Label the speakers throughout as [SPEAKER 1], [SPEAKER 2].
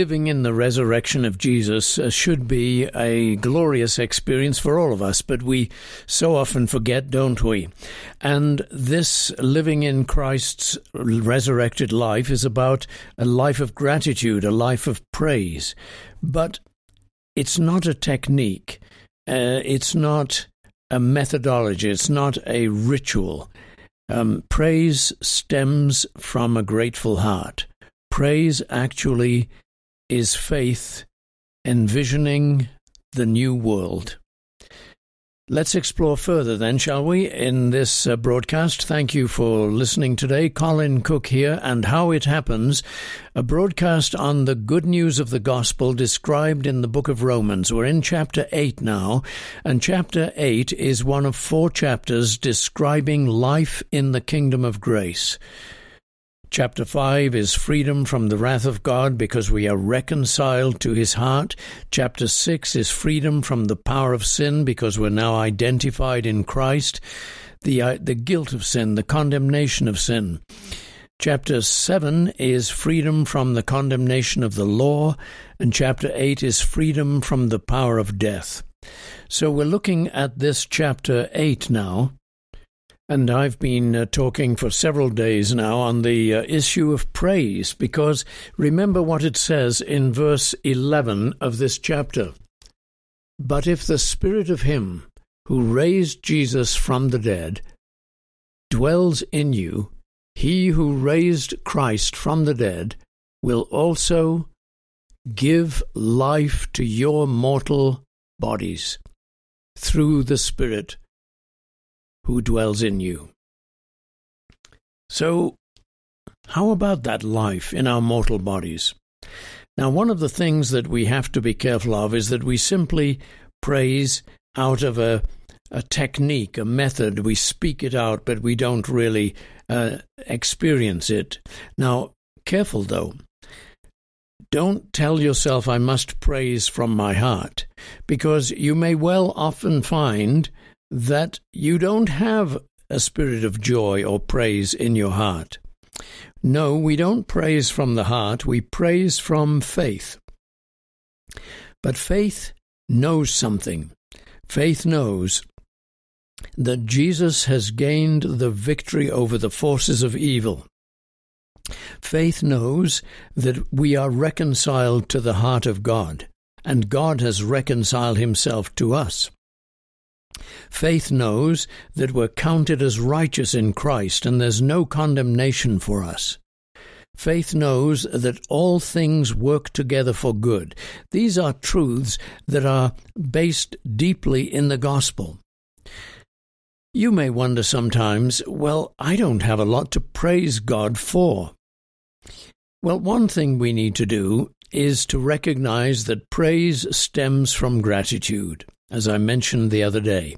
[SPEAKER 1] Living in the resurrection of Jesus uh, should be a glorious experience for all of us, but we so often forget, don't we? And this living in Christ's resurrected life is about a life of gratitude, a life of praise. But it's not a technique, uh, it's not a methodology, it's not a ritual. Um, praise stems from a grateful heart. Praise actually is faith envisioning the new world. Let's explore further then, shall we, in this uh, broadcast. Thank you for listening today. Colin Cook here, and How It Happens, a broadcast on the good news of the gospel described in the book of Romans. We're in chapter 8 now, and chapter 8 is one of four chapters describing life in the kingdom of grace. Chapter 5 is freedom from the wrath of God because we are reconciled to his heart. Chapter 6 is freedom from the power of sin because we're now identified in Christ. The, uh, the guilt of sin, the condemnation of sin. Chapter 7 is freedom from the condemnation of the law, and chapter 8 is freedom from the power of death. So we're looking at this chapter 8 now. And I've been uh, talking for several days now on the uh, issue of praise, because remember what it says in verse 11 of this chapter. But if the Spirit of Him who raised Jesus from the dead dwells in you, he who raised Christ from the dead will also give life to your mortal bodies through the Spirit who dwells in you. So, how about that life in our mortal bodies? Now, one of the things that we have to be careful of is that we simply praise out of a, a technique, a method. We speak it out, but we don't really uh, experience it. Now, careful though. Don't tell yourself, I must praise from my heart, because you may well often find that you don't have a spirit of joy or praise in your heart. No, we don't praise from the heart, we praise from faith. But faith knows something. Faith knows that Jesus has gained the victory over the forces of evil. Faith knows that we are reconciled to the heart of God, and God has reconciled himself to us. Faith knows that we're counted as righteous in Christ and there's no condemnation for us. Faith knows that all things work together for good. These are truths that are based deeply in the gospel. You may wonder sometimes, well, I don't have a lot to praise God for. Well, one thing we need to do is to recognize that praise stems from gratitude as I mentioned the other day.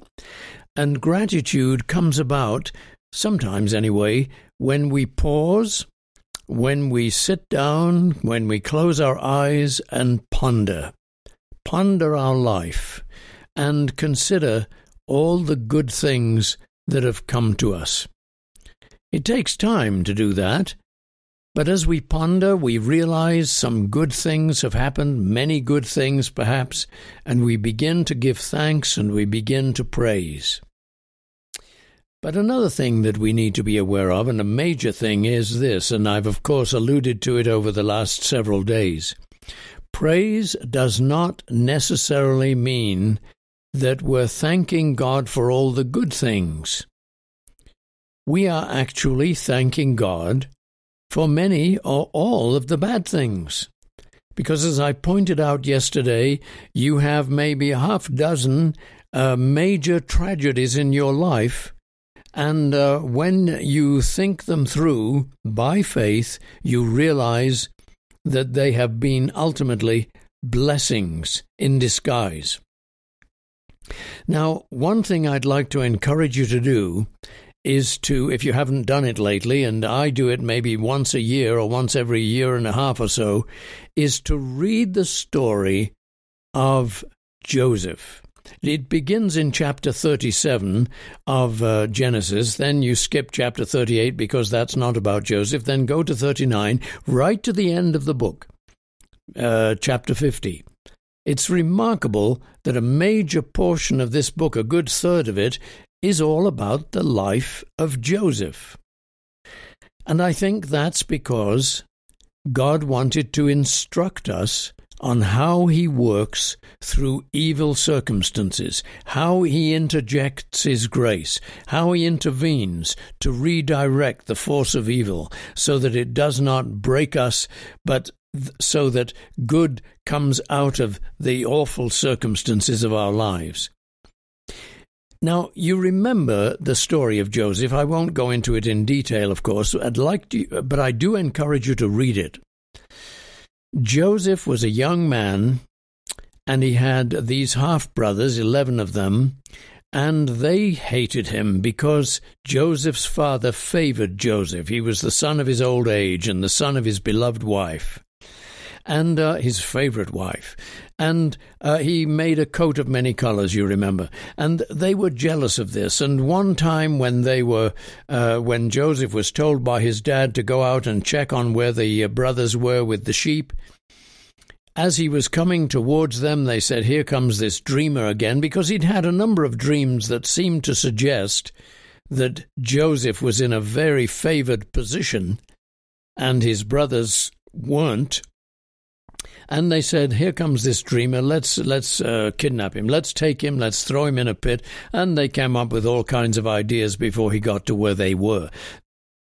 [SPEAKER 1] And gratitude comes about, sometimes anyway, when we pause, when we sit down, when we close our eyes and ponder. Ponder our life and consider all the good things that have come to us. It takes time to do that, but as we ponder, we realize some good things have happened, many good things perhaps, and we begin to give thanks and we begin to praise. But another thing that we need to be aware of, and a major thing, is this, and I've of course alluded to it over the last several days. Praise does not necessarily mean that we're thanking God for all the good things. We are actually thanking God for many or all of the bad things. Because as I pointed out yesterday, you have maybe a half dozen uh, major tragedies in your life, and uh, when you think them through by faith, you realize that they have been ultimately blessings in disguise. Now, one thing I'd like to encourage you to do is to, if you haven't done it lately, and I do it maybe once a year or once every year and a half or so, is to read the story of Joseph. It begins in chapter 37 of uh, Genesis. Then you skip chapter 38 because that's not about Joseph. Then go to 39, right to the end of the book. uh, chapter 50. It's remarkable that a major portion of this book, a good third of it, is all about the life of Joseph. And I think that's because God wanted to instruct us on how he works through evil circumstances, how he interjects his grace, how he intervenes to redirect the force of evil so that it does not break us, but so that good comes out of the awful circumstances of our lives. Now, you remember the story of Joseph. I won't go into it in detail, of course. I'd like to, but I do encourage you to read it. Joseph was a young man, and he had these half brothers, 11 of them, and they hated him because Joseph's father favored Joseph. He was the son of his old age and the son of his beloved wife and uh, his favorite wife. And uh, he made a coat of many colors, you remember. And they were jealous of this. And one time when they were, uh, when Joseph was told by his dad to go out and check on where the uh, brothers were with the sheep, as he was coming towards them, they said, Here comes this dreamer again, because he'd had a number of dreams that seemed to suggest that Joseph was in a very favored position and his brothers weren't. And they said, "Here comes this dreamer. Let's let's uh, kidnap him. Let's take him. Let's throw him in a pit." And they came up with all kinds of ideas before he got to where they were.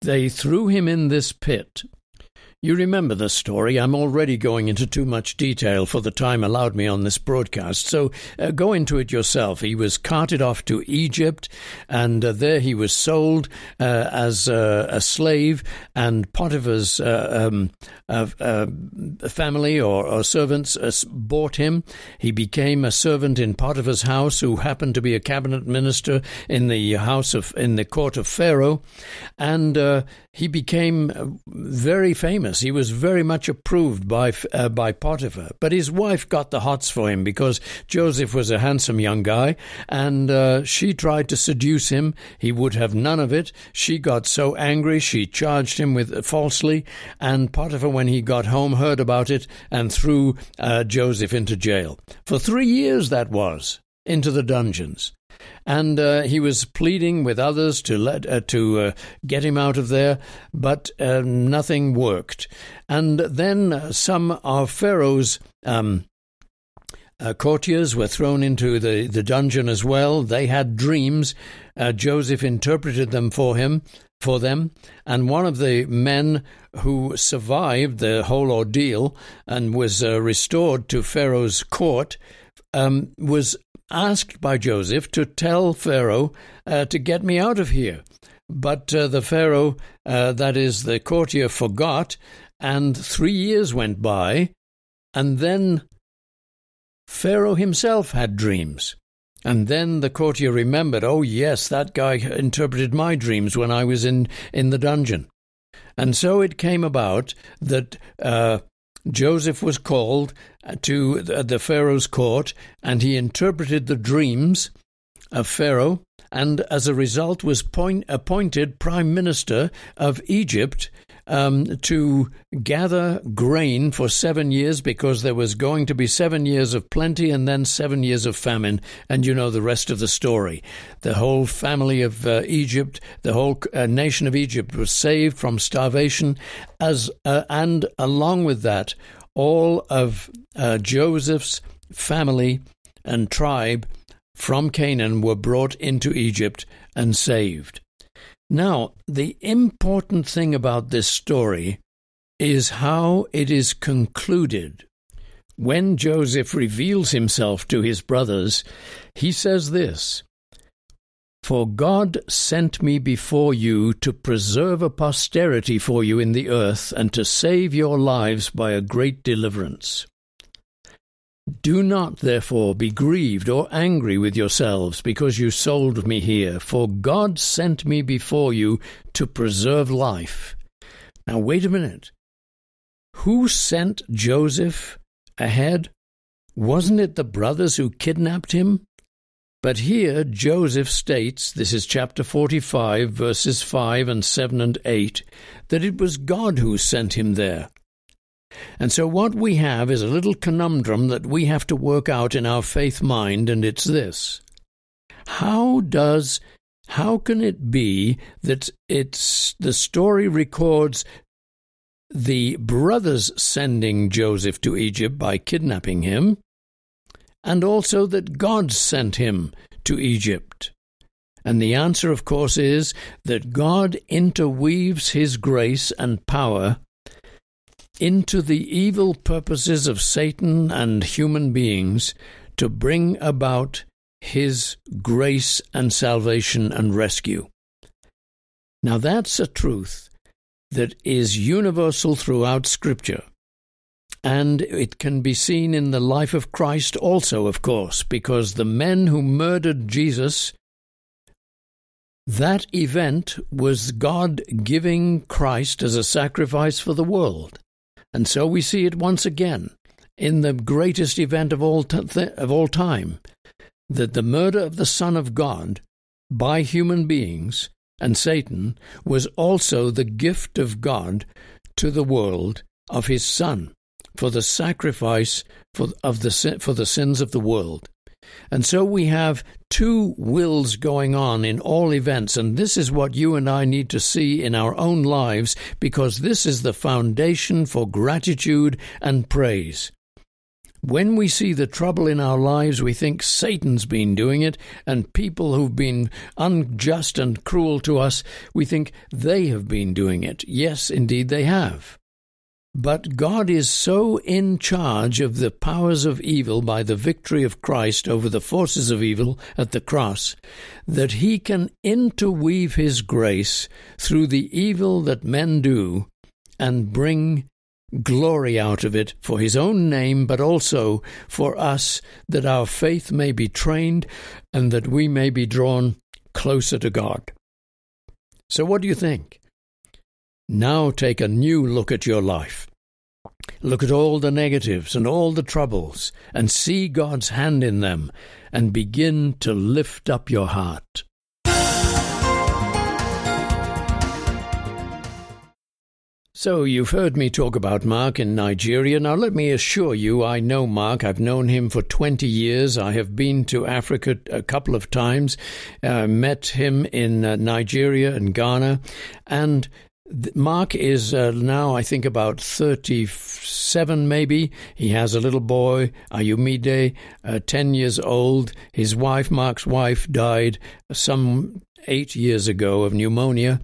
[SPEAKER 1] They threw him in this pit, you remember the story. I'm already going into too much detail for the time allowed me on this broadcast, so uh, go into it yourself. He was carted off to Egypt, and uh, there he was sold uh, as a slave, and Potiphar's uh, um, uh, family or, or servants uh, bought him. He became a servant in Potiphar's house, who happened to be a cabinet minister in the house of in the court of Pharaoh, and he became very famous. He was very much approved by uh, by Potiphar, but his wife got the hots for him because Joseph was a handsome young guy, and uh, she tried to seduce him. He would have none of it. She got so angry she charged him with uh, falsely, and Potiphar, when he got home, heard about it and threw uh, Joseph into jail for three years. That was into the dungeons and uh, he was pleading with others to let uh, to uh, get him out of there, but uh, nothing worked. And then some of Pharaoh's um, uh, courtiers were thrown into the, the dungeon as well. They had dreams. Uh, Joseph interpreted them for him, for them, and one of the men who survived the whole ordeal and was restored to Pharaoh's court um, was asked by Joseph to tell Pharaoh uh, to get me out of here. But uh, the Pharaoh, uh, that is, the courtier, forgot, and three years went by, and then Pharaoh himself had dreams. And then the courtier remembered, oh, yes, that guy interpreted my dreams when I was in, in the dungeon. And so it came about that uh, Joseph was called uh, to uh, the Pharaoh's court and he interpreted the dreams of Pharaoh and as a result was point, appointed prime minister of Egypt um, to gather grain for seven years because there was going to be seven years of plenty and then seven years of famine. And you know the rest of the story. The whole family of uh, Egypt, the whole uh, nation of Egypt was saved from starvation, as uh, and along with that, all of uh, Joseph's family and tribe from Canaan were brought into Egypt and saved. Now, the important thing about this story is how it is concluded. When Joseph reveals himself to his brothers, he says this For God sent me before you to preserve a posterity for you in the earth and to save your lives by a great deliverance. Do not, therefore, be grieved or angry with yourselves because you sold me here, for God sent me before you to preserve life. Now, wait a minute. Who sent Joseph ahead? Wasn't it the brothers who kidnapped him? But here Joseph states, this is chapter 45, verses 5 and 7 and 8, that it was God who sent him there. And so, what we have is a little conundrum that we have to work out in our faith mind, and it's this How does how can it be that it's the story records the brothers sending Joseph to Egypt by kidnapping him, and also that God sent him to Egypt? And the answer, of course, is that God interweaves his grace and power into the evil purposes of Satan and human beings to bring about his grace and salvation and rescue. Now, that's a truth that is universal throughout Scripture. And it can be seen in the life of Christ also, of course, because the men who murdered Jesus, that event was God giving Christ as a sacrifice for the world. And so we see it once again in the greatest event of all, of all time that the murder of the Son of God by human beings and Satan was also the gift of God to the world of his Son for the sacrifice for, of the, for the sins of the world. And so we have two wills going on in all events, and this is what you and I need to see in our own lives because this is the foundation for gratitude and praise. When we see the trouble in our lives, we think Satan's been doing it, and people who've been unjust and cruel to us, we think they have been doing it. Yes, indeed, they have. But God is so in charge of the powers of evil by the victory of Christ over the forces of evil at the cross that he can interweave his grace through the evil that men do and bring glory out of it for his own name, but also for us that our faith may be trained and that we may be drawn closer to God. So, what do you think? Now take a new look at your life. Look at all the negatives and all the troubles and see God's hand in them and begin to lift up your heart. So, you've heard me talk about Mark in Nigeria. Now, let me assure you, I know Mark. I've known him for 20 years. I have been to Africa a couple of times, uh, met him in uh, Nigeria and Ghana. And Mark is uh, now, I think, about 37, maybe. He has a little boy, Ayumide, uh, 10 years old. His wife, Mark's wife, died some eight years ago of pneumonia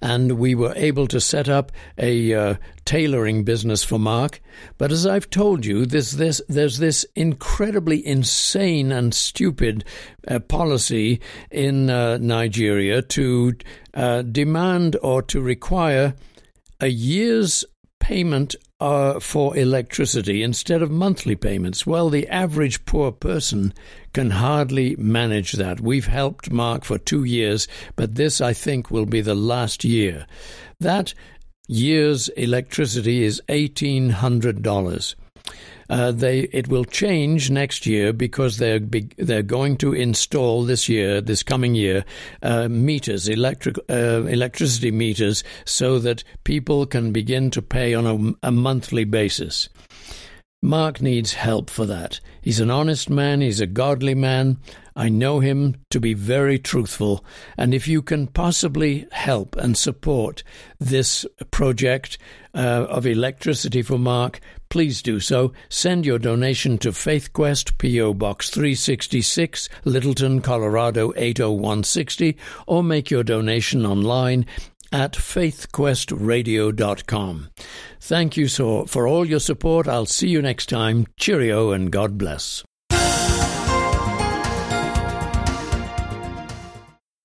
[SPEAKER 1] and we were able to set up a uh, tailoring business for Mark. But as I've told you, there's this, there's this incredibly insane and stupid uh, policy in uh, Nigeria to uh, demand or to require a year's payment uh, for electricity instead of monthly payments. Well, the average poor person can hardly manage that. We've helped Mark for two years, but this, I think, will be the last year. That year's electricity is $1,800. Uh, they it will change next year because they're be, they're going to install this year, this coming year, uh, meters, electric uh, electricity meters, so that people can begin to pay on a, a monthly basis. Mark needs help for that. He's an honest man, he's a godly man. I know him to be very truthful, and if you can possibly help and support this project uh, of electricity for Mark, please do so. Send your donation to FaithQuest, P.O. Box 366, Littleton, Colorado 80160, or make your donation online at faithquestradio.com. Thank you so for all your support. I'll see you next time. Cheerio and God bless.